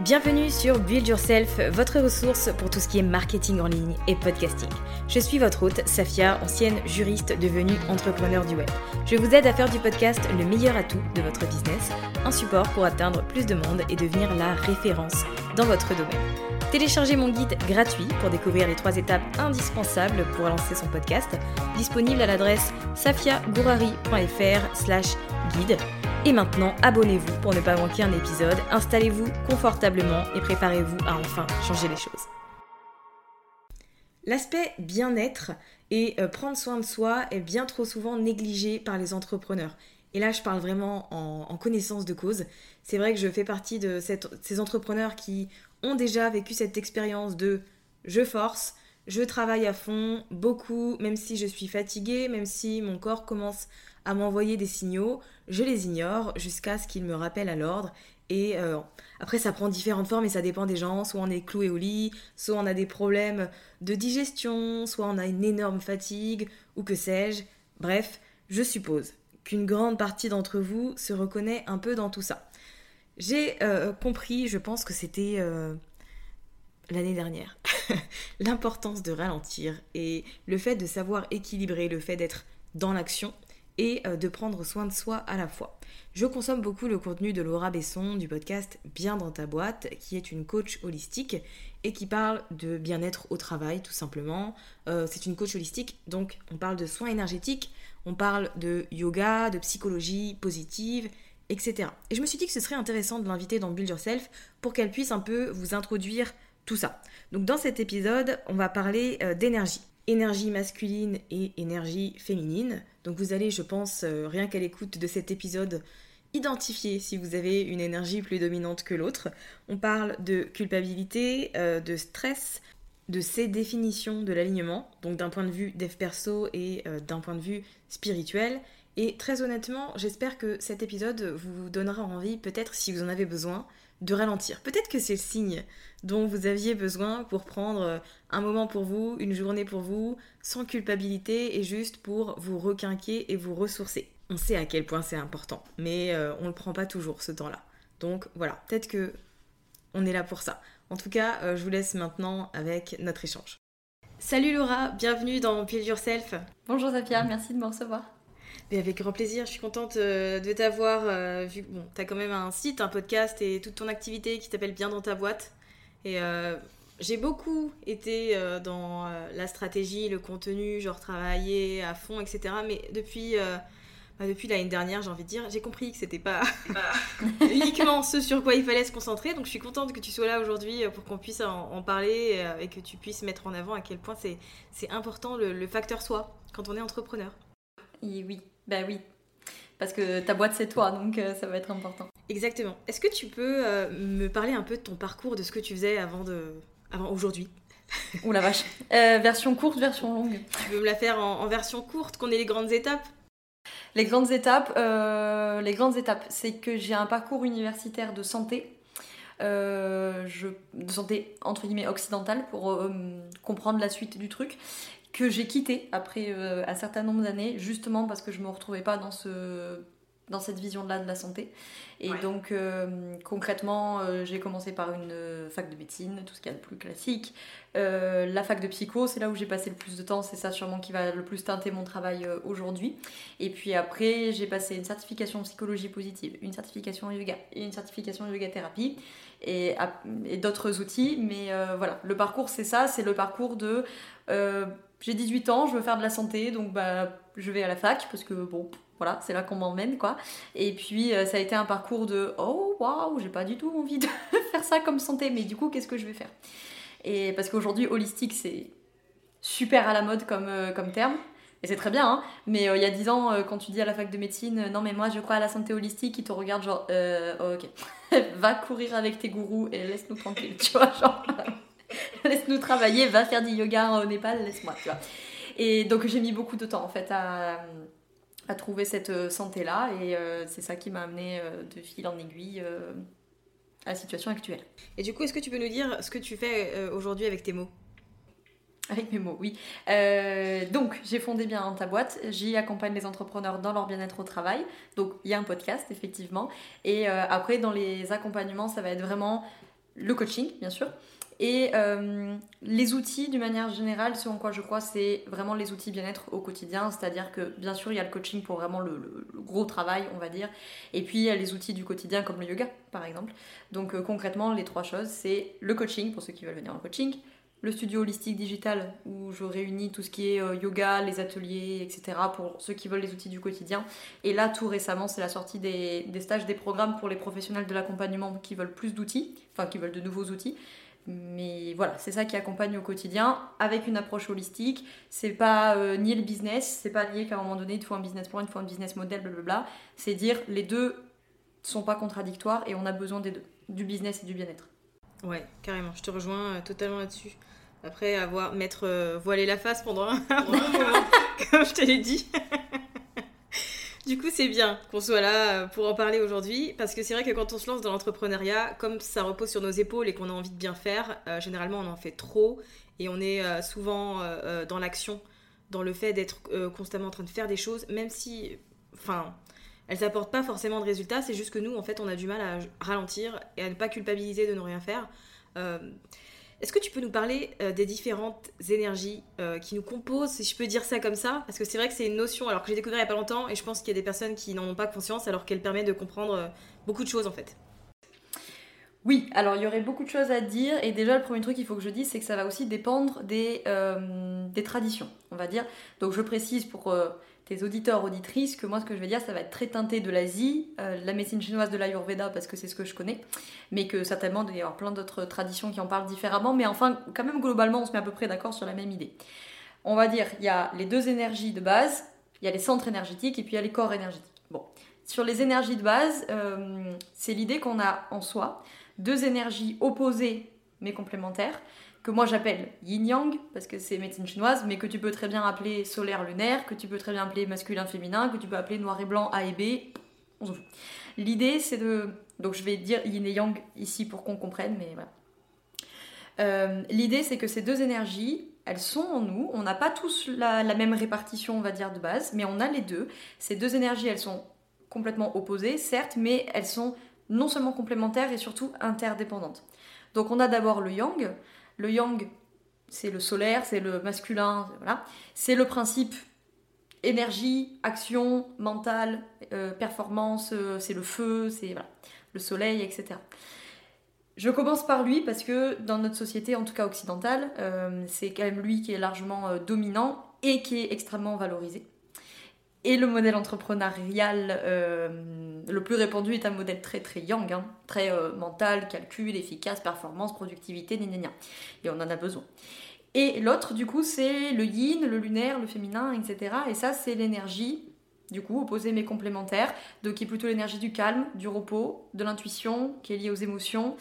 Bienvenue sur Build Yourself, votre ressource pour tout ce qui est marketing en ligne et podcasting. Je suis votre hôte, Safia, ancienne juriste devenue entrepreneur du web. Je vous aide à faire du podcast le meilleur atout de votre business, un support pour atteindre plus de monde et devenir la référence dans votre domaine. Téléchargez mon guide gratuit pour découvrir les trois étapes indispensables pour lancer son podcast, disponible à l'adresse safiagourari.fr slash guide. Et maintenant, abonnez-vous pour ne pas manquer un épisode, installez-vous confortablement et préparez-vous à enfin changer les choses. L'aspect bien-être et euh, prendre soin de soi est bien trop souvent négligé par les entrepreneurs. Et là, je parle vraiment en, connaissance de cause. C'est vrai que je fais partie de ces entrepreneurs qui ont déjà vécu cette expérience de je force, je travaille à fond, beaucoup, même si je suis fatiguée, même si mon corps commence à m'envoyer des signaux, je les ignore jusqu'à ce qu'ils me rappellent à l'ordre. Et euh, après, ça prend différentes formes et ça dépend des gens. Soit on est cloué au lit, soit on a des problèmes de digestion, soit on a une énorme fatigue, ou que sais-je. Bref, je suppose qu'une grande partie d'entre vous se reconnaît un peu dans tout ça. J'ai euh, compris, je pense que c'était euh, l'année dernière, l'importance de ralentir et le fait de savoir équilibrer, le fait d'être dans l'action et euh, de prendre soin de soi à la fois. Je consomme beaucoup le contenu de Laura Besson du podcast Bien dans ta boîte, qui est une coach holistique et qui parle de bien-être au travail tout simplement. Euh, c'est une coach holistique, donc on parle de soins énergétiques, on parle de yoga, de psychologie positive, etc. Et je me suis dit que ce serait intéressant de l'inviter dans Build Yourself pour qu'elle puisse un peu vous introduire tout ça. Donc dans cet épisode, on va parler euh, d'énergie. Énergie masculine et énergie féminine. Donc vous allez, je pense, euh, rien qu'à l'écoute de cet épisode, identifier si vous avez une énergie plus dominante que l'autre. On parle de culpabilité, euh, de stress, de ces définitions de l'alignement, donc d'un point de vue dev perso et euh, d'un point de vue spirituel. Et très honnêtement, j'espère que cet épisode vous donnera envie, peut-être si vous en avez besoin, de ralentir. Peut-être que c'est le signe dont vous aviez besoin pour prendre un moment pour vous, une journée pour vous, sans culpabilité et juste pour vous requinquer et vous ressourcer. On sait à quel point c'est important, mais euh, on ne le prend pas toujours ce temps-là. Donc voilà, peut-être que on est là pour ça. En tout cas, euh, je vous laisse maintenant avec notre échange. Salut Laura, bienvenue dans Build Yourself. Bonjour Safia, merci de me recevoir. Mais avec grand plaisir, je suis contente euh, de t'avoir euh, vu que bon, tu as quand même un site, un podcast et toute ton activité qui s'appelle Bien dans ta boîte. Et j'ai beaucoup été dans la stratégie, le contenu, genre travailler à fond, etc. Mais depuis bah, depuis l'année dernière, j'ai envie de dire, j'ai compris que c'était pas uniquement ce sur quoi il fallait se concentrer. Donc je suis contente que tu sois là aujourd'hui euh, pour qu'on puisse en, parler euh, et que tu puisses mettre en avant à quel point c'est important le, facteur soi quand on est entrepreneur. oui, bah oui. Parce que ta boîte c'est toi, donc euh, ça va être important. Exactement. Est-ce que tu peux me parler un peu de ton parcours, de ce que tu faisais avant, de... avant aujourd'hui? Ouh la vache. version courte, version longue. Tu veux me la faire en version courte, qu'on ait les grandes étapes? Les grandes étapes, euh, les grandes étapes, c'est que j'ai un parcours universitaire de santé, euh, je, de santé entre guillemets occidentale pour euh, comprendre la suite du truc, que j'ai quitté après un certain nombre d'années, justement parce que je me retrouvais pas dans ce dans cette vision-là de la santé. Et donc, euh, concrètement, euh, j'ai commencé par une euh, fac de médecine, tout ce qu'il y a de plus classique. la fac de psycho, c'est là où j'ai passé le plus de temps, c'est ça sûrement qui va le plus teinter mon travail aujourd'hui. Et puis après, j'ai passé une certification en psychologie positive, une certification en yoga et une certification en yoga thérapie et, et d'autres outils. Mais voilà, le parcours, c'est ça, c'est le parcours de j'ai 18 ans, je veux faire de la santé, donc bah, je vais à la fac parce que bon, voilà, c'est là qu'on m'emmène quoi. Et puis euh, ça a été un parcours de oh waouh, j'ai pas du tout envie de faire ça comme santé, mais du coup qu'est-ce que je vais faire? Et parce qu'aujourd'hui holistique c'est super à la mode comme, euh, comme terme. Et c'est très bien, hein mais euh, il y a 10 ans, quand tu dis à la fac de médecine, non mais moi je crois à la santé holistique, ils te regardent genre, oh, ok, va courir avec tes gourous et laisse-nous tranquille, tu vois, genre, laisse-nous travailler, va faire du yoga au Népal, laisse-moi, tu vois. Et donc j'ai mis beaucoup de temps en fait à, à trouver cette euh, santé-là. Et euh, c'est ça qui m'a amené euh, de fil en aiguille à la situation actuelle. Et du coup, est-ce que tu peux nous dire ce que tu fais aujourd'hui avec tes mots? Avec mes mots, oui. donc, j'ai fondé bien ta boîte. J'y accompagne les entrepreneurs dans leur bien-être au travail. Donc, il y a un podcast, effectivement. Et après, dans les accompagnements, ça va être vraiment le coaching, bien sûr. Et euh, les outils, d'une manière générale, en quoi je crois, c'est vraiment les outils bien-être au quotidien. C'est-à-dire que, bien sûr, il y a le coaching pour vraiment le, gros travail, on va dire. Et puis, il y a les outils du quotidien, comme le yoga, par exemple. Donc, euh, concrètement, les trois choses, c'est le coaching, pour ceux qui veulent venir en coaching, le studio holistique digital, où je réunis tout ce qui est euh, yoga, les ateliers, etc., pour ceux qui veulent les outils du quotidien. Et là, tout récemment, c'est la sortie des stages, des programmes pour les professionnels de l'accompagnement qui veulent plus d'outils, enfin, qui veulent de nouveaux outils. Mais voilà, c'est ça qui accompagne au quotidien avec une approche holistique. C'est pas euh, nier le business, c'est pas lié qu'à un moment donné il faut un business plan, il faut un business model, blablabla. C'est dire les deux sont pas contradictoires et on a besoin des deux, du business et du bien-être. Ouais, carrément, je te rejoins euh, totalement là-dessus. Après avoir mettre euh, voilé la face pendant un moment, comme je te l'ai dit. Du coup, c'est bien qu'on soit là euh, pour en parler aujourd'hui, parce que c'est vrai que quand on se lance dans l'entrepreneuriat, comme ça repose sur nos épaules et qu'on a envie de bien faire, euh, généralement on en fait trop et on est euh, souvent dans l'action, dans le fait d'être constamment en train de faire des choses, même si, enfin, elles n'apportent pas forcément de résultats, c'est juste que nous, en fait, on a du mal à ralentir et à ne pas culpabiliser de ne rien faire. Est-ce que tu peux nous parler euh, des différentes énergies euh, qui nous composent, si je peux dire ça comme ça? Parce que c'est vrai que c'est une notion alors que j'ai découvert il n'y a pas longtemps et je pense qu'il y a des personnes qui n'en ont pas conscience alors qu'elle permet de comprendre euh, beaucoup de choses en fait. Oui, alors il y aurait beaucoup de choses à dire et déjà le premier truc qu'il faut que je dise c'est que ça va aussi dépendre des, des traditions, on va dire. Donc je précise pour tes auditeurs, auditrices, que moi, ce que je vais dire, ça va être très teinté de l'Asie, euh, la médecine chinoise de l'Ayurveda, parce que c'est ce que je connais, mais que certainement, il doit y avoir plein d'autres traditions qui en parlent différemment, mais enfin, quand même, globalement, on se met à peu près d'accord sur la même idée. On va dire, il y a les deux énergies de base, il y a les centres énergétiques, et puis il y a les corps énergétiques. Bon, sur les énergies de base, euh, c'est l'idée qu'on a en soi deux énergies opposées, mais complémentaires, que moi j'appelle yin-yang, parce que c'est médecine chinoise, mais que tu peux très bien appeler solaire-lunaire, que tu peux très bien appeler masculin-féminin, que tu peux appeler noir et blanc A et B, on s'en fout. L'idée c'est de... Donc je vais dire yin et yang ici pour qu'on comprenne, mais voilà. Euh, l'idée c'est que ces deux énergies, elles sont en nous, on n'a pas tous la, la même répartition on va dire de base, mais on a les deux. Ces deux énergies elles sont complètement opposées, certes, mais elles sont non seulement complémentaires et surtout interdépendantes. Donc on a d'abord le yang, le yang, c'est le solaire, c'est le masculin, voilà. C'est le principe énergie, action, mental, euh, performance, euh, c'est le feu, c'est le soleil, etc. Je commence par lui parce que dans notre société, en tout cas occidentale, euh, c'est quand même lui qui est largement dominant et qui est extrêmement valorisé. Et le modèle entrepreneurial euh, le plus répandu est un modèle très très yang, hein. très euh, mental, calcul, efficace, performance, productivité, gna, gna, Et on en a besoin. Et l'autre, du coup, c'est le yin, le lunaire, le féminin, etc. Et ça, c'est l'énergie, du coup, opposée mais complémentaire, donc qui est plutôt l'énergie du calme, du repos, de l'intuition, qui est liée aux émotions,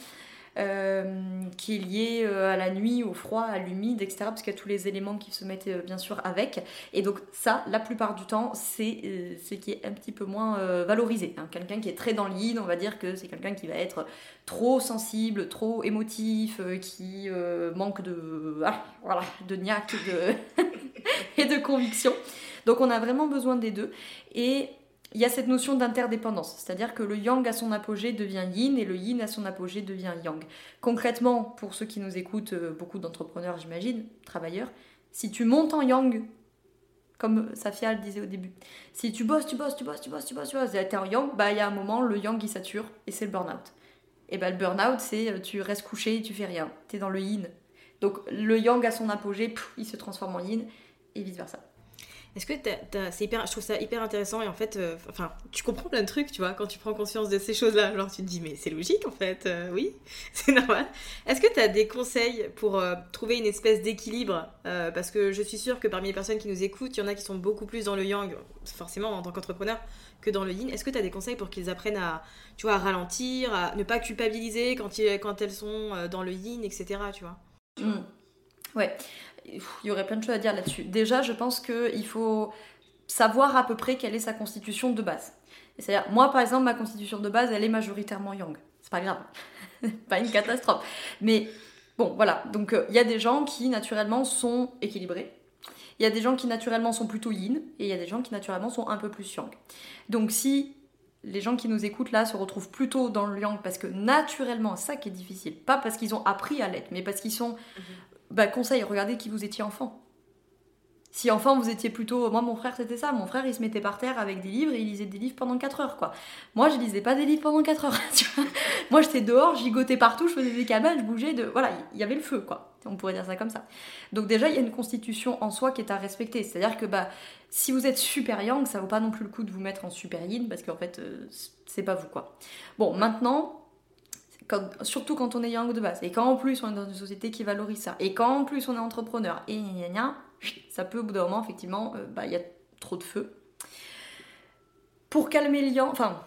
qui est lié euh, à la nuit, au froid, à l'humide, etc. Parce qu'il y a tous les éléments qui se mettent euh, bien sûr avec. Et donc ça, la plupart du temps, c'est ce qui est un petit peu moins valorisé. Hein. Quelqu'un qui est très dans l'yin, on va dire que c'est quelqu'un qui va être trop sensible, trop émotif, qui manque de, ah, voilà, de niaque de et de conviction. Donc on a vraiment besoin des deux. Et il y a cette notion d'interdépendance, c'est-à-dire que le yang à son apogée devient yin et le yin à son apogée devient yang. Concrètement, pour ceux qui nous écoutent, euh, beaucoup d'entrepreneurs j'imagine, travailleurs, si tu montes en yang, comme Safia le disait au début, si tu bosses, tu bosses, tu bosses, tu bosses, tu bosses, tu bosses, t'es en yang, bah il y a un moment, le yang il sature et c'est le burn-out. Et bah le burn-out, c'est euh, tu restes couché, tu fais rien, t'es dans le yin. Donc le yang à son apogée, il se transforme en yin et vice-versa. Est-ce que c'est hyper, je trouve ça hyper intéressant et en fait, euh, enfin, tu comprends plein de trucs, tu vois, quand tu prends conscience de ces choses-là. Genre, tu te dis, mais c'est logique en fait, euh, oui, c'est normal. Est-ce que tu as des conseils pour euh, trouver une espèce d'équilibre Parce que je suis sûre que parmi les personnes qui nous écoutent, il y en a qui sont beaucoup plus dans le yang, forcément en tant qu'entrepreneur, que dans le yin. Est-ce que tu as des conseils pour qu'ils apprennent à, tu vois, à ralentir, à ne pas culpabiliser quand, ils, quand elles sont dans le yin, etc. Tu vois? Mmh. Ouais il y aurait plein de choses à dire là-dessus. Déjà, je pense qu'il faut savoir à peu près quelle est sa constitution de base. C'est-à-dire, moi par exemple, ma constitution de base, elle est majoritairement yang. C'est pas grave, pas une catastrophe. Mais bon, voilà. Donc euh, il y a des gens qui naturellement sont équilibrés. Il y a des gens qui naturellement sont plutôt yin et il y a des gens qui naturellement sont un peu plus yang. Donc si les gens qui nous écoutent là se retrouvent plutôt dans le yang parce que naturellement, ça qui est difficile, pas parce qu'ils ont appris à l'être, mais parce qu'ils sont mhm bah conseil, regardez qui vous étiez enfant. Si enfant vous étiez plutôt. Moi mon frère c'était ça, mon frère il se mettait par terre avec des livres et il lisait des livres pendant 4 heures quoi. Moi je lisais pas des livres pendant 4 heures. Tu vois Moi j'étais dehors, gigotais partout, je faisais des cabales, je bougeais de. Voilà, il y avait le feu quoi. On pourrait dire ça comme ça. Donc déjà il y a une constitution en soi qui est à respecter. C'est-à-dire que bah si vous êtes super yang, ça vaut pas non plus le coup de vous mettre en super yin parce qu'en fait euh, c'est pas vous quoi. Bon maintenant surtout quand on est young de base, et quand en plus on est dans une société qui valorise ça, et quand en plus on est entrepreneur, et gna gna ça peut au bout d'un moment, effectivement, euh, bah, il y a trop de feu. Pour calmer le yang, enfin,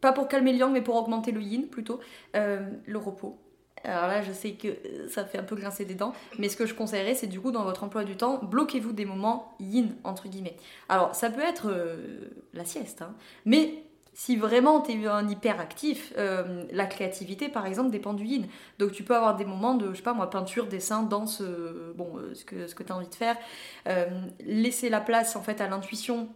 pas pour calmer le yang, mais pour augmenter le yin plutôt, euh, le repos. Alors là, je sais que ça fait un peu grincer des dents, mais ce que je conseillerais, c'est du coup, dans votre emploi du temps, bloquez-vous des moments yin, entre guillemets. Alors, ça peut être euh, la sieste, hein, mais si vraiment tu es un hyperactif, euh, la créativité par exemple dépend du yin. Donc tu peux avoir des moments de, je sais pas moi, peinture, dessin, danse, euh, bon, euh, ce que, ce que tu as envie de faire. laisser la place en fait à l'intuition,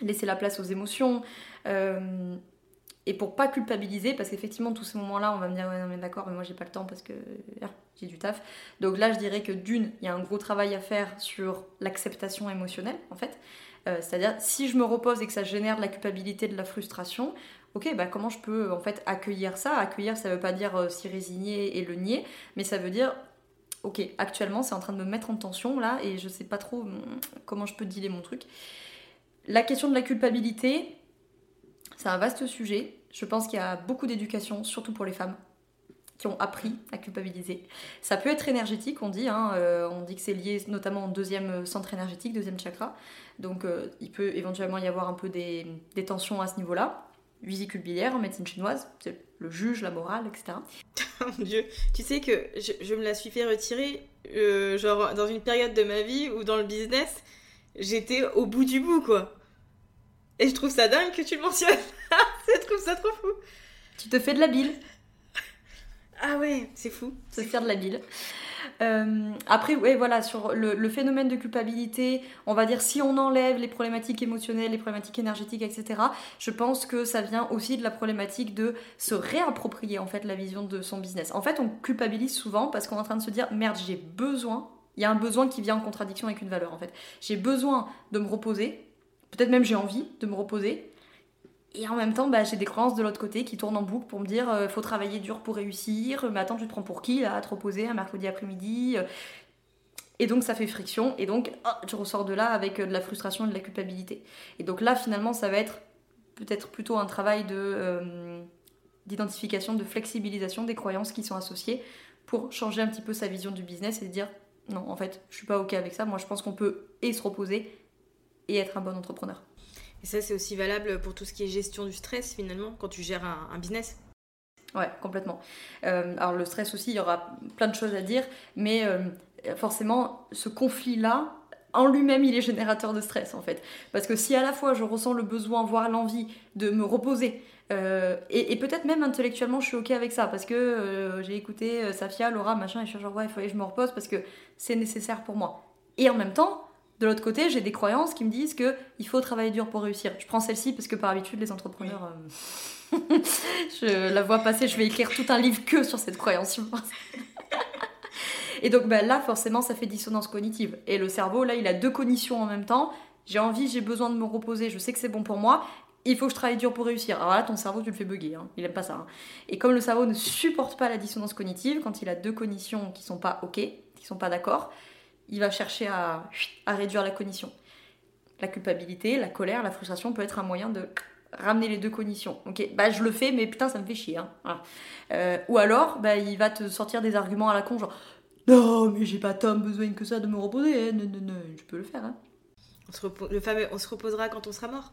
laisser la place aux émotions. et pour pas culpabiliser, parce qu'effectivement, tous ces moments-là, on va me dire, ouais, non, mais d'accord, mais moi j'ai pas le temps parce que ah, j'ai du taf. Donc là, je dirais que d'une, il y a un gros travail à faire sur l'acceptation émotionnelle, en fait. Euh, c'est-à-dire, si je me repose et que ça génère de la culpabilité, de la frustration, ok, bah comment je peux en fait accueillir ça? Accueillir, ça veut pas dire euh, s'y résigner et le nier, mais ça veut dire, ok, actuellement c'est en train de me mettre en tension là et je sais pas trop hum, comment je peux dealer mon truc. La question de la culpabilité, c'est un vaste sujet. Je pense qu'il y a beaucoup d'éducation, surtout pour les femmes qui ont appris à culpabiliser. Ça peut être énergétique, on dit. Hein, euh, on dit que c'est lié notamment au deuxième centre énergétique, deuxième chakra. Donc euh, il peut éventuellement y avoir un peu des, tensions à ce niveau-là. Vésicule biliaire en médecine chinoise, c'est le juge, la morale, etc. Mon Dieu, tu sais que je, me la suis fait retirer, euh, genre dans une période de ma vie où dans le business, j'étais au bout du bout, quoi. Et je trouve ça dingue que tu le mentionnes. je trouve ça trop fou. Tu te fais de la bile. Ah ouais, c'est fou. Se faire de la bile. Euh, après, ouais, voilà, sur le, phénomène de culpabilité, on va dire si on enlève les problématiques émotionnelles, les problématiques énergétiques, etc., je pense que ça vient aussi de la problématique de se réapproprier en fait la vision de son business. En fait, on culpabilise souvent parce qu'on est en train de se dire merde, j'ai besoin, il y a un besoin qui vient en contradiction avec une valeur en fait. J'ai besoin de me reposer, peut-être même j'ai envie de me reposer, et en même temps, bah, j'ai des croyances de l'autre côté qui tournent en boucle pour me dire euh, faut travailler dur pour réussir, mais attends, tu te prends pour qui là, à te reposer un mercredi après-midi euh. Et donc ça fait friction, et donc oh, tu ressors de là avec euh, de la frustration et de la culpabilité. Et donc là, finalement, ça va être peut-être plutôt un travail de, d'identification, de flexibilisation des croyances qui sont associées pour changer un petit peu sa vision du business et dire non, en fait, je suis pas OK avec ça, moi je pense qu'on peut et se reposer et être un bon entrepreneur. Et ça, c'est aussi valable pour tout ce qui est gestion du stress, finalement, quand tu gères un, business. Ouais, complètement. Euh, alors le stress aussi, il y aura plein de choses à dire, mais euh, forcément, ce conflit-là, en lui-même, il est générateur de stress en fait. Parce que si à la fois je ressens le besoin, voire l'envie de me reposer, euh, et, peut-être même intellectuellement, je suis ok avec ça parce que j'ai écouté Safia, Laura, machin, et je suis genre il que je me repose parce que c'est nécessaire pour moi. Et en même temps, de l'autre côté, j'ai des croyances qui me disent que il faut travailler dur pour réussir. Je prends celle-ci parce que par habitude, les entrepreneurs, je la vois passer. Je vais écrire tout un livre que sur cette croyance, je pense. Et donc bah, là, forcément, ça fait dissonance cognitive. Et le cerveau, là, il a deux cognitions en même temps. J'ai envie, j'ai besoin de me reposer, je sais que c'est bon pour moi. Il faut que je travaille dur pour réussir. Alors là, ton cerveau, tu le fais bugger. Hein. Il aime pas ça. Hein. Et comme le cerveau ne supporte pas la dissonance cognitive, quand il a deux cognitions qui sont pas OK, qui sont pas d'accord, il va chercher à, à réduire la cognition. La culpabilité, la colère, la frustration peut être un moyen de ramener les deux cognitions. Ok, bah je le fais, mais putain, ça me fait chier. Hein. Euh, ou alors, bah, il va te sortir des arguments à la con, genre non, mais j'ai pas tant besoin que ça de me reposer. Hein. Non, non, non, je peux le faire. Hein. On se le fameux, on se reposera quand on sera mort.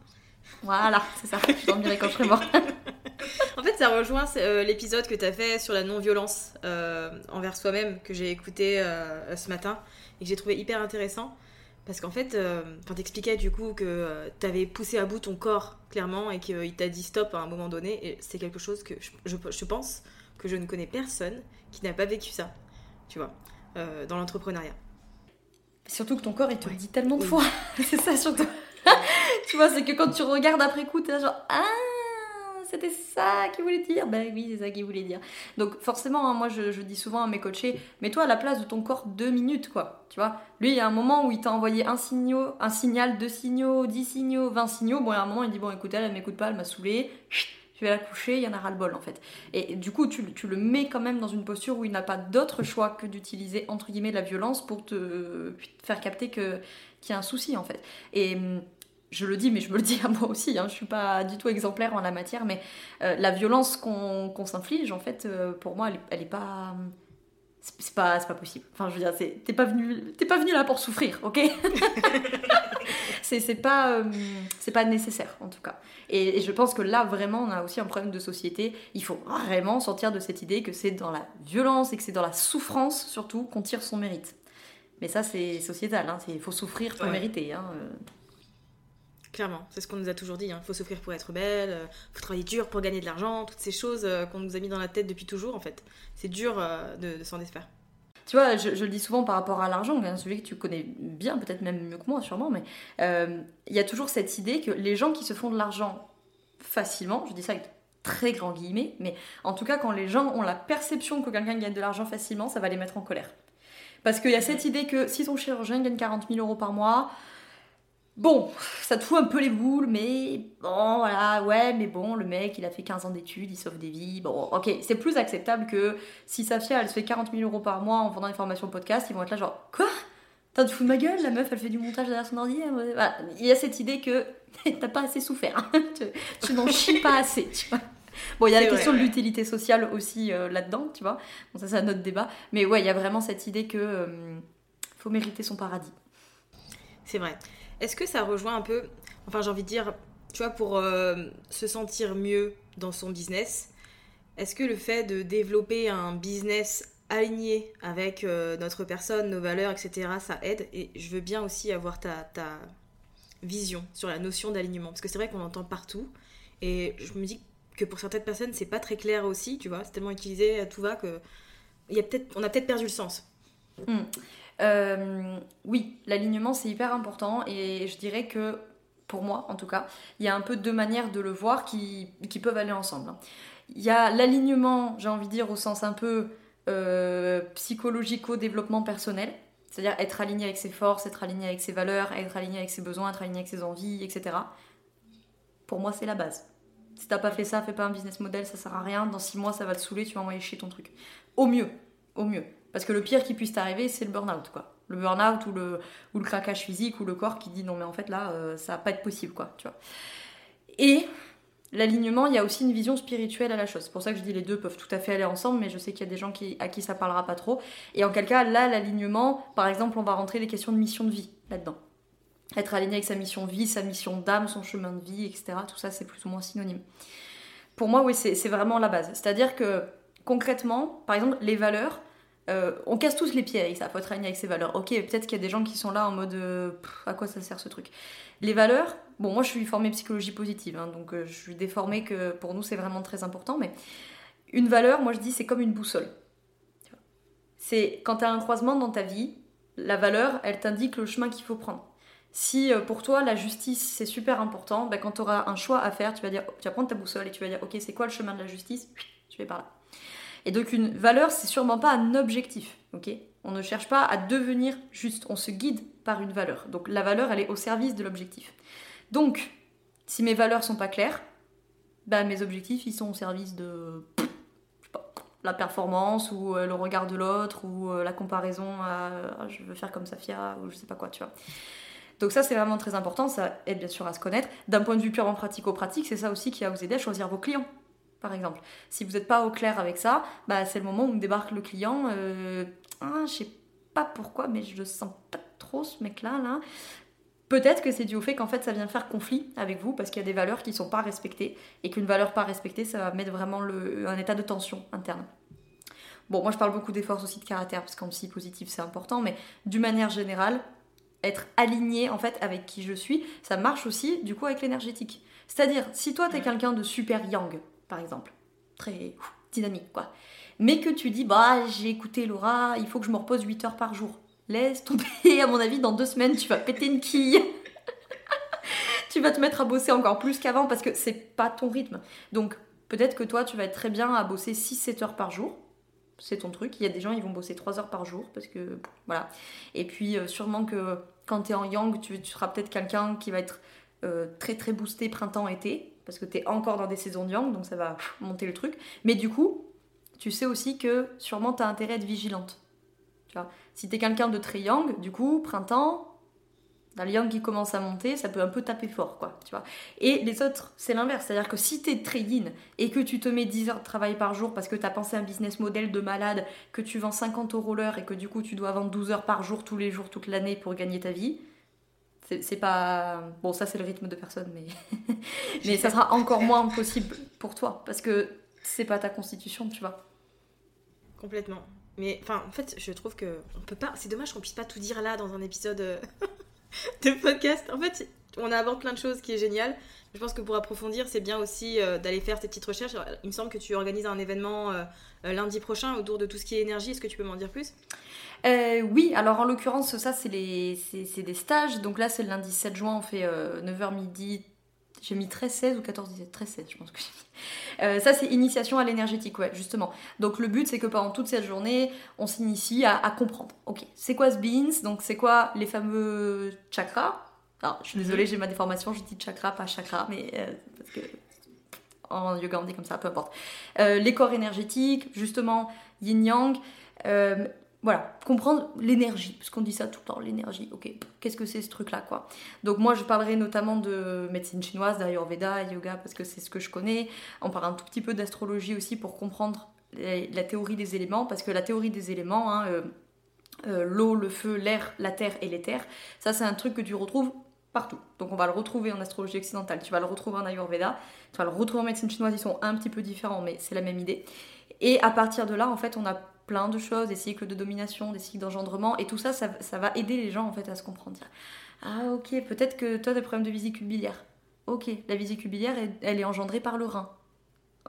Voilà, c'est ça. Je dormirai quand je serai mort. en fait, ça rejoint euh, l'épisode que tu as fait sur la non-violence euh, envers soi-même que j'ai écouté ce matin et que j'ai trouvé hyper intéressant. Parce qu'en fait, euh, t'expliquais du coup que euh, t'avais poussé à bout ton corps, clairement, et qu'il t'a dit stop à un moment donné. Et c'est quelque chose que je, je, pense que je ne connais personne qui n'a pas vécu ça, tu vois, euh, dans l'entrepreneuriat. Surtout que ton corps, il te le dit tellement de fois. c'est ça, surtout. tu vois, c'est que quand tu regardes après coup, t'es genre Ah c'était ça qu'il voulait dire. Ben oui, c'est ça qu'il voulait dire. Donc forcément, hein, moi je, dis souvent à mes coachés, mets-toi à la place de ton corps deux minutes, quoi. Tu vois, lui, il y a un moment où il t'a envoyé un, signal, un signal, deux signaux, dix signaux, vingt signaux. Bon, il y a un moment, il dit, bon, écoute, elle, elle m'écoute pas, elle m'a saoulé. Je vais la coucher, il y en a ras-le-bol en fait. Et du coup, tu, tu, le mets quand même dans une posture où il n'a pas d'autre choix que d'utiliser entre guillemets la violence pour te faire capter qu'il y a un souci en fait. Et hum, je le dis, mais je me le dis à moi aussi, hein, je suis pas du tout exemplaire en la matière, mais euh, la violence qu'on s'inflige, en fait, euh, pour moi, elle, est pas. C'est pas, pas possible. Enfin, je veux dire, t'es pas, venu, pas venu là pour souffrir, ok? C'est pas, euh, c'est pas nécessaire, en tout cas. Et, et, je pense que là, vraiment, on a aussi un problème de société. Il faut vraiment sortir de cette idée que c'est dans la violence et que c'est dans la souffrance, surtout, qu'on tire son mérite. Mais ça, c'est sociétal. Hein, il faut souffrir pour mériter. Hein, Clairement, c'est ce qu'on nous a toujours dit. Il hein. faut souffrir pour être belle, il euh, faut travailler dur pour gagner de l'argent, toutes ces choses euh, qu'on nous a mis dans la tête depuis toujours en fait. C'est dur euh, de, s'en défaire. Tu vois, je, le dis souvent par rapport à l'argent, un sujet que tu connais bien, peut-être même mieux que moi sûrement, mais il y a toujours cette idée que les gens qui se font de l'argent facilement, je dis ça avec très grands guillemets, mais en tout cas quand les gens ont la perception que quelqu'un gagne de l'argent facilement, ça va les mettre en colère. Parce qu'il y a cette idée que si ton chirurgien gagne 40 000 euros par mois, Bon, ça te fout un peu les boules, mais bon, voilà, ouais, mais bon, le mec, il a fait 15 ans d'études, il sauve des vies. Bon, ok, c'est plus acceptable que si Safia, elle se fait 40 000 euros par mois en vendant des formations podcast, ils vont être là genre, quoi? T'as te fous de ma gueule, la meuf, elle fait du montage derrière son ordi. Voilà. Il y a cette idée que t'as pas assez souffert, tu, n'en chies pas assez, tu vois. Bon, il y a la question de l'utilité sociale aussi euh, là-dedans, tu vois. Bon, ça, c'est un autre débat. Mais ouais, il y a vraiment cette idée que euh, faut mériter son paradis. C'est vrai. Est-ce que ça rejoint un peu, enfin j'ai envie de dire, tu vois, pour euh, se sentir mieux dans son business, est-ce que le fait de développer un business aligné avec euh, notre personne, nos valeurs, etc., ça aide? Et je veux bien aussi avoir ta, vision sur la notion d'alignement, parce que c'est vrai qu'on entend partout, et je me dis que pour certaines personnes, c'est pas très clair aussi, tu vois, c'est tellement utilisé à tout va que y a peut-être, on a peut-être perdu le sens. Hmm. Euh, oui, l'alignement c'est hyper important et je dirais que pour moi en tout cas, il y a un peu deux manières de le voir qui, peuvent aller ensemble. Il y a l'alignement, j'ai envie de dire, au sens un peu euh, psychologico-développement personnel, c'est-à-dire être aligné avec ses forces, être aligné avec ses valeurs, être aligné avec ses besoins, être aligné avec ses envies, etc. Pour moi, c'est la base. Si t'as pas fait ça, fais pas un business model, ça sert à rien. Dans six mois, ça va te saouler, tu vas envoyer chier ton truc. Au mieux, au mieux. Parce que le pire qui puisse t'arriver, c'est le burn-out, quoi. Le burn-out ou le, ou le craquage physique ou le corps qui dit non, mais en fait là, euh, ça va pas être possible, quoi, tu vois. Et l'alignement, il y a aussi une vision spirituelle à la chose. C'est pour ça que je dis les deux peuvent tout à fait aller ensemble, mais je sais qu'il y a des gens qui, à qui ça parlera pas trop. Et en quel cas, là, l'alignement, par exemple, on va rentrer les questions de mission de vie là-dedans. Être aligné avec sa mission de vie, sa mission d'âme, son chemin de vie, etc. Tout ça, c'est plus ou moins synonyme. pour moi, oui, c'est vraiment la base. C'est-à-dire que concrètement, par exemple, les valeurs, euh, on casse tous les pieds avec ça, faut être aligné avec ses valeurs. Ok, peut-être qu'il y a des gens qui sont là en mode euh, à quoi ça sert ce truc? Les valeurs, bon, moi je suis formée psychologie positive, hein, donc euh, je suis déformée que pour nous c'est vraiment très important, mais une valeur, moi je dis, c'est comme une boussole. C'est quand tu as un croisement dans ta vie, la valeur, elle t'indique le chemin qu'il faut prendre. Si pour toi la justice c'est super important, bah, quand tu auras un choix à faire, tu vas dire, tu vas prendre ta boussole et tu vas dire, ok, c'est quoi le chemin de la justice? Je vais par là. Et donc une valeur, c'est sûrement pas un objectif, ok? On ne cherche pas à devenir juste, on se guide par une valeur. Donc la valeur, elle est au service de l'objectif. Donc, si mes valeurs sont pas claires, bah, mes objectifs, ils sont au service de la performance ou euh, le regard de l'autre ou euh, la comparaison à ah, je veux faire comme Safia ou je sais pas quoi, tu vois. Donc ça c'est vraiment très important, ça aide bien sûr à se connaître. D'un point de vue purement pratico-pratique, c'est ça aussi qui va vous aider à choisir vos clients par exemple. Si vous n'êtes pas au clair avec ça, bah, c'est le moment où débarque le client. Euh, ah, je sais pas pourquoi, mais je le sens pas trop ce mec-là. Là. Peut-être que c'est dû au fait qu'en fait ça vient faire conflit avec vous parce qu'il y a des valeurs qui sont pas respectées et qu'une valeur pas respectée ça va mettre vraiment le, un état de tension interne. Bon, moi je parle beaucoup d'efforts aussi de caractère parce qu'en psy positif c'est important, mais d'une manière générale, être aligné en fait avec qui je suis, ça marche aussi du coup avec l'énergétique. C'est-à-dire, si toi t'es quelqu'un de super yang, par exemple. Très dynamique, quoi. Mais que tu dis, bah, j'ai écouté Laura, il faut que je me repose 8 heures par jour. Laisse tomber, à mon avis, dans deux semaines, tu vas péter une quille. tu vas te mettre à bosser encore plus qu'avant parce que c'est pas ton rythme. Donc, peut-être que toi, tu vas être très bien à bosser 6-7 heures par jour. C'est ton truc. Il y a des gens, ils vont bosser 3 heures par jour parce que, voilà. Et puis, euh, sûrement que quand tu es en yang, tu, seras peut-être quelqu'un qui va être euh, très très boosté printemps-été parce que tu es encore dans des saisons yang, donc ça va monter le truc. Mais du coup, tu sais aussi que sûrement tu as intérêt à être vigilante. Tu vois si tu es quelqu'un de très yang, du coup, printemps, dans le yang qui commence à monter, ça peut un peu taper fort, quoi, tu vois. Et les autres, c'est l'inverse. C'est-à-dire que si tu es très yin et que tu te mets 10 heures de travail par jour parce que tu as pensé un business model de malade, que tu vends 50 euros l'heure et que du coup tu dois vendre 12 heures par jour tous les jours, toute l'année pour gagner ta vie, c'est pas. Bon, ça, c'est le rythme de personne, mais. mais ça sera encore moins possible pour toi, parce que c'est pas ta constitution, tu vois. Complètement. Mais enfin, en fait, je trouve que on peut pas. C'est dommage qu'on puisse pas tout dire là dans un épisode euh, de podcast. En fait, on aborde plein de choses qui est génial. Je pense que pour approfondir, c'est bien aussi euh, d'aller faire tes petites recherches. Il me semble que tu organises un événement euh, lundi prochain autour de tout ce qui est énergie. Est-ce que tu peux m'en dire plus? Euh, oui, alors en l'occurrence, ça, c'est des stages. Donc là, c'est le lundi 7 juin, on fait 9h euh, midi. J'ai mis 13-16 ou 14-17 13-16, je pense que j'ai mis. Euh, ça, c'est initiation à l'énergétique, ouais, justement. Donc le but, c'est que pendant toute cette journée, on s'initie à, comprendre. Ok, c'est quoi ce beans? Donc c'est quoi les fameux chakras? Alors, je suis désolée, j'ai ma déformation, je dis chakra, pas chakra, mais parce que en yoga on dit comme ça, peu importe. les corps énergétiques, justement, yin-yang, voilà, comprendre l'énergie, parce qu'on dit ça tout le temps, l'énergie, ok, qu'est-ce que c'est ce truc-là, quoi. Donc moi, je parlerai notamment de médecine chinoise, d'ayurveda, yoga, parce que c'est ce que je connais. On parle un tout petit peu d'astrologie aussi pour comprendre la théorie des éléments, parce que la théorie des éléments, hein, euh, euh, l'eau, le feu, l'air, la terre et l'éther, ça c'est un truc que tu retrouves Donc on va le retrouver en astrologie occidentale, tu vas le retrouver en ayurveda, tu vas le retrouver en médecine chinoise, ils sont un petit peu différents, mais c'est la même idée. Et à partir de là, en fait, on a plein de choses, des cycles de domination, des cycles d'engendrement, et tout ça, ça, va aider les gens en fait à se comprendre. ah ok, peut-être que toi tu as des problèmes de vésicule biliaire. Ok, la vésicule biliaire, elle, est engendrée par le rein.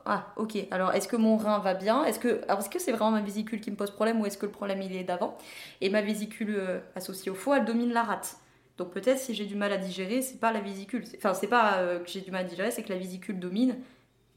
Ah ok, alors est-ce que mon rein va bien? Est-ce que est-ce que c'est vraiment ma vésicule qui me pose problème ou est-ce que le problème il est d'avant? Et ma vésicule euh, associée au foie, elle domine la rate. Donc peut-être si j'ai du mal à digérer, c'est pas la vésicule. Enfin, c'est pas euh, que j'ai du mal à digérer, c'est que la vésicule domine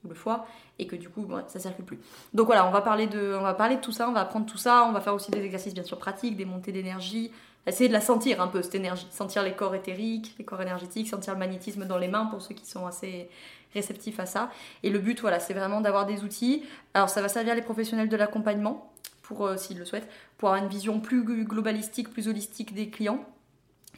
le foie et que du coup ça circule plus. Donc voilà, on va parler de on va parler tout ça, on va apprendre tout ça, on va faire aussi des exercices bien sûr pratiques, des montées d'énergie, essayer de la sentir un peu cette énergie, sentir les corps éthériques, les corps énergétiques, sentir le magnétisme dans les mains pour ceux qui sont assez réceptifs à ça. Et le but voilà, c'est vraiment d'avoir des outils. Alors ça va servir les professionnels de l'accompagnement pour euh, s'ils le souhaitent, pour avoir une vision plus globalistique, plus holistique des clients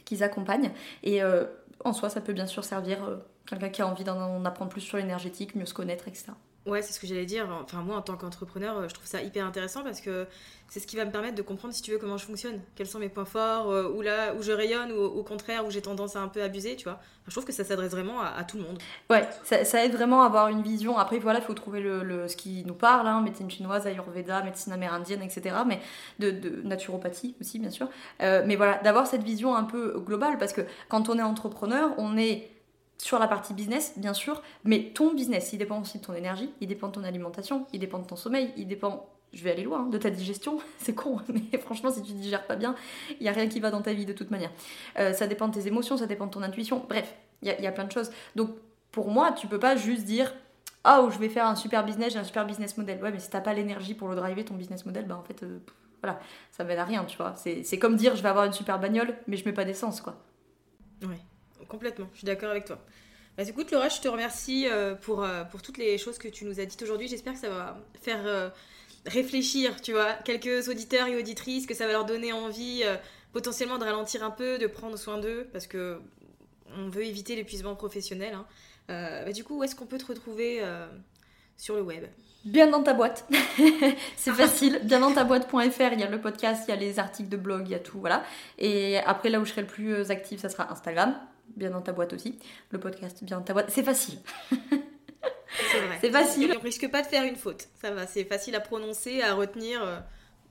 qu'ils accompagnent et euh, en soi ça peut bien sûr servir euh, quelqu'un qui a envie d'en apprendre plus sur l'énergétique, mieux se connaître, etc. Ouais, c'est ce que j'allais dire. Enfin, moi, en tant qu'entrepreneur, euh, je trouve ça hyper intéressant parce que c'est ce qui va me permettre de comprendre, si tu veux, comment je fonctionne. Quels sont mes points forts, euh, où, là, où je rayonne, ou au contraire, où j'ai tendance à un peu abuser, tu vois. je trouve que ça s'adresse vraiment à, tout le monde. Ouais, ça, aide vraiment à avoir une vision. Après, voilà, il faut trouver le, ce qui nous parle, hein, médecine chinoise, ayurveda, médecine amérindienne, etc. Mais de, naturopathie aussi, bien sûr. Euh, mais voilà, d'avoir cette vision un peu globale parce que quand on est entrepreneur, on est sur la partie business, bien sûr, mais ton business, il dépend aussi de ton énergie, il dépend de ton alimentation, il dépend de ton sommeil, il dépend, je vais aller loin, hein, de ta digestion. C'est con, mais franchement, si tu digères pas bien, il n'y a rien qui va dans ta vie de toute manière. Euh, ça dépend de tes émotions, ça dépend de ton intuition. Bref, il y, a plein de choses. Donc, pour moi, tu peux pas juste dire oh, je vais faire un super business, j'ai un super business model. Ouais, mais si t'as pas l'énergie pour le driver, ton business model, bah en fait, euh, voilà, ça mène à rien, tu vois. C'est comme dire je vais avoir une super bagnole, mais je mets pas d'essence, quoi. Ouais complètement, je suis d'accord avec toi. Bah, écoute Laura, je te remercie euh, pour, euh, pour toutes les choses que tu nous as dites aujourd'hui. J'espère que ça va faire euh, réfléchir, tu vois, quelques auditeurs et auditrices, que ça va leur donner envie potentiellement de ralentir un peu, de prendre soin d'eux, parce que on veut éviter l'épuisement professionnel. Hein. Bah, du coup, où est-ce qu'on peut te retrouver sur le web? Bien dans ta boîte. c'est facile. Bien dans ta boîte.fr, il y a le podcast, il y a les articles de blog, il y a tout, voilà. Et après, là où je serai le plus active, ça sera Instagram bien dans ta boîte aussi. Le podcast, bien dans ta boîte. C'est facile. C'est facile. On risque pas de faire une faute. Ça va, c'est facile à prononcer, à retenir. Euh,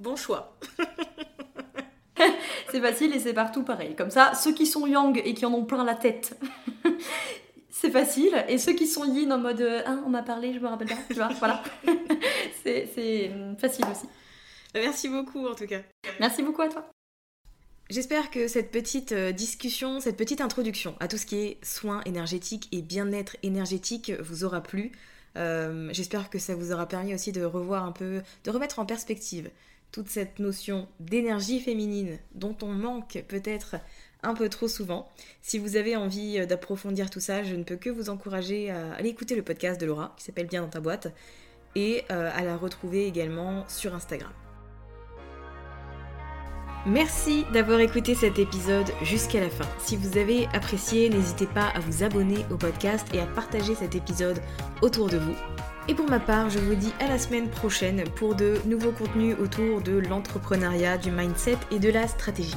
bon choix. c'est facile et c'est partout pareil. Comme ça, ceux qui sont yang et qui en ont plein la tête, c'est facile. Et ceux qui sont yin en mode euh, ah, on m'a parlé, je me rappelle pas, tu vois, voilà. c'est hum, facile aussi. Merci beaucoup en tout cas. Merci beaucoup à toi. J'espère que cette petite euh, discussion, cette petite introduction à tout ce qui est soins énergétiques et bien-être énergétique vous aura plu. Euh, j'espère que ça vous aura permis aussi de revoir un peu, de remettre en perspective toute cette notion d'énergie féminine dont on manque peut-être un peu trop souvent. Si vous avez envie euh, d'approfondir tout ça, je ne peux que vous encourager à aller écouter le podcast de Laura qui s'appelle Bien dans ta boîte et à la retrouver également sur Instagram. Merci d'avoir écouté cet épisode jusqu'à la fin. Si vous avez apprécié, n'hésitez pas à vous abonner au podcast et à partager cet épisode autour de vous. Et pour ma part, je vous dis à la semaine prochaine pour de nouveaux contenus autour de l'entrepreneuriat, du mindset et de la stratégie.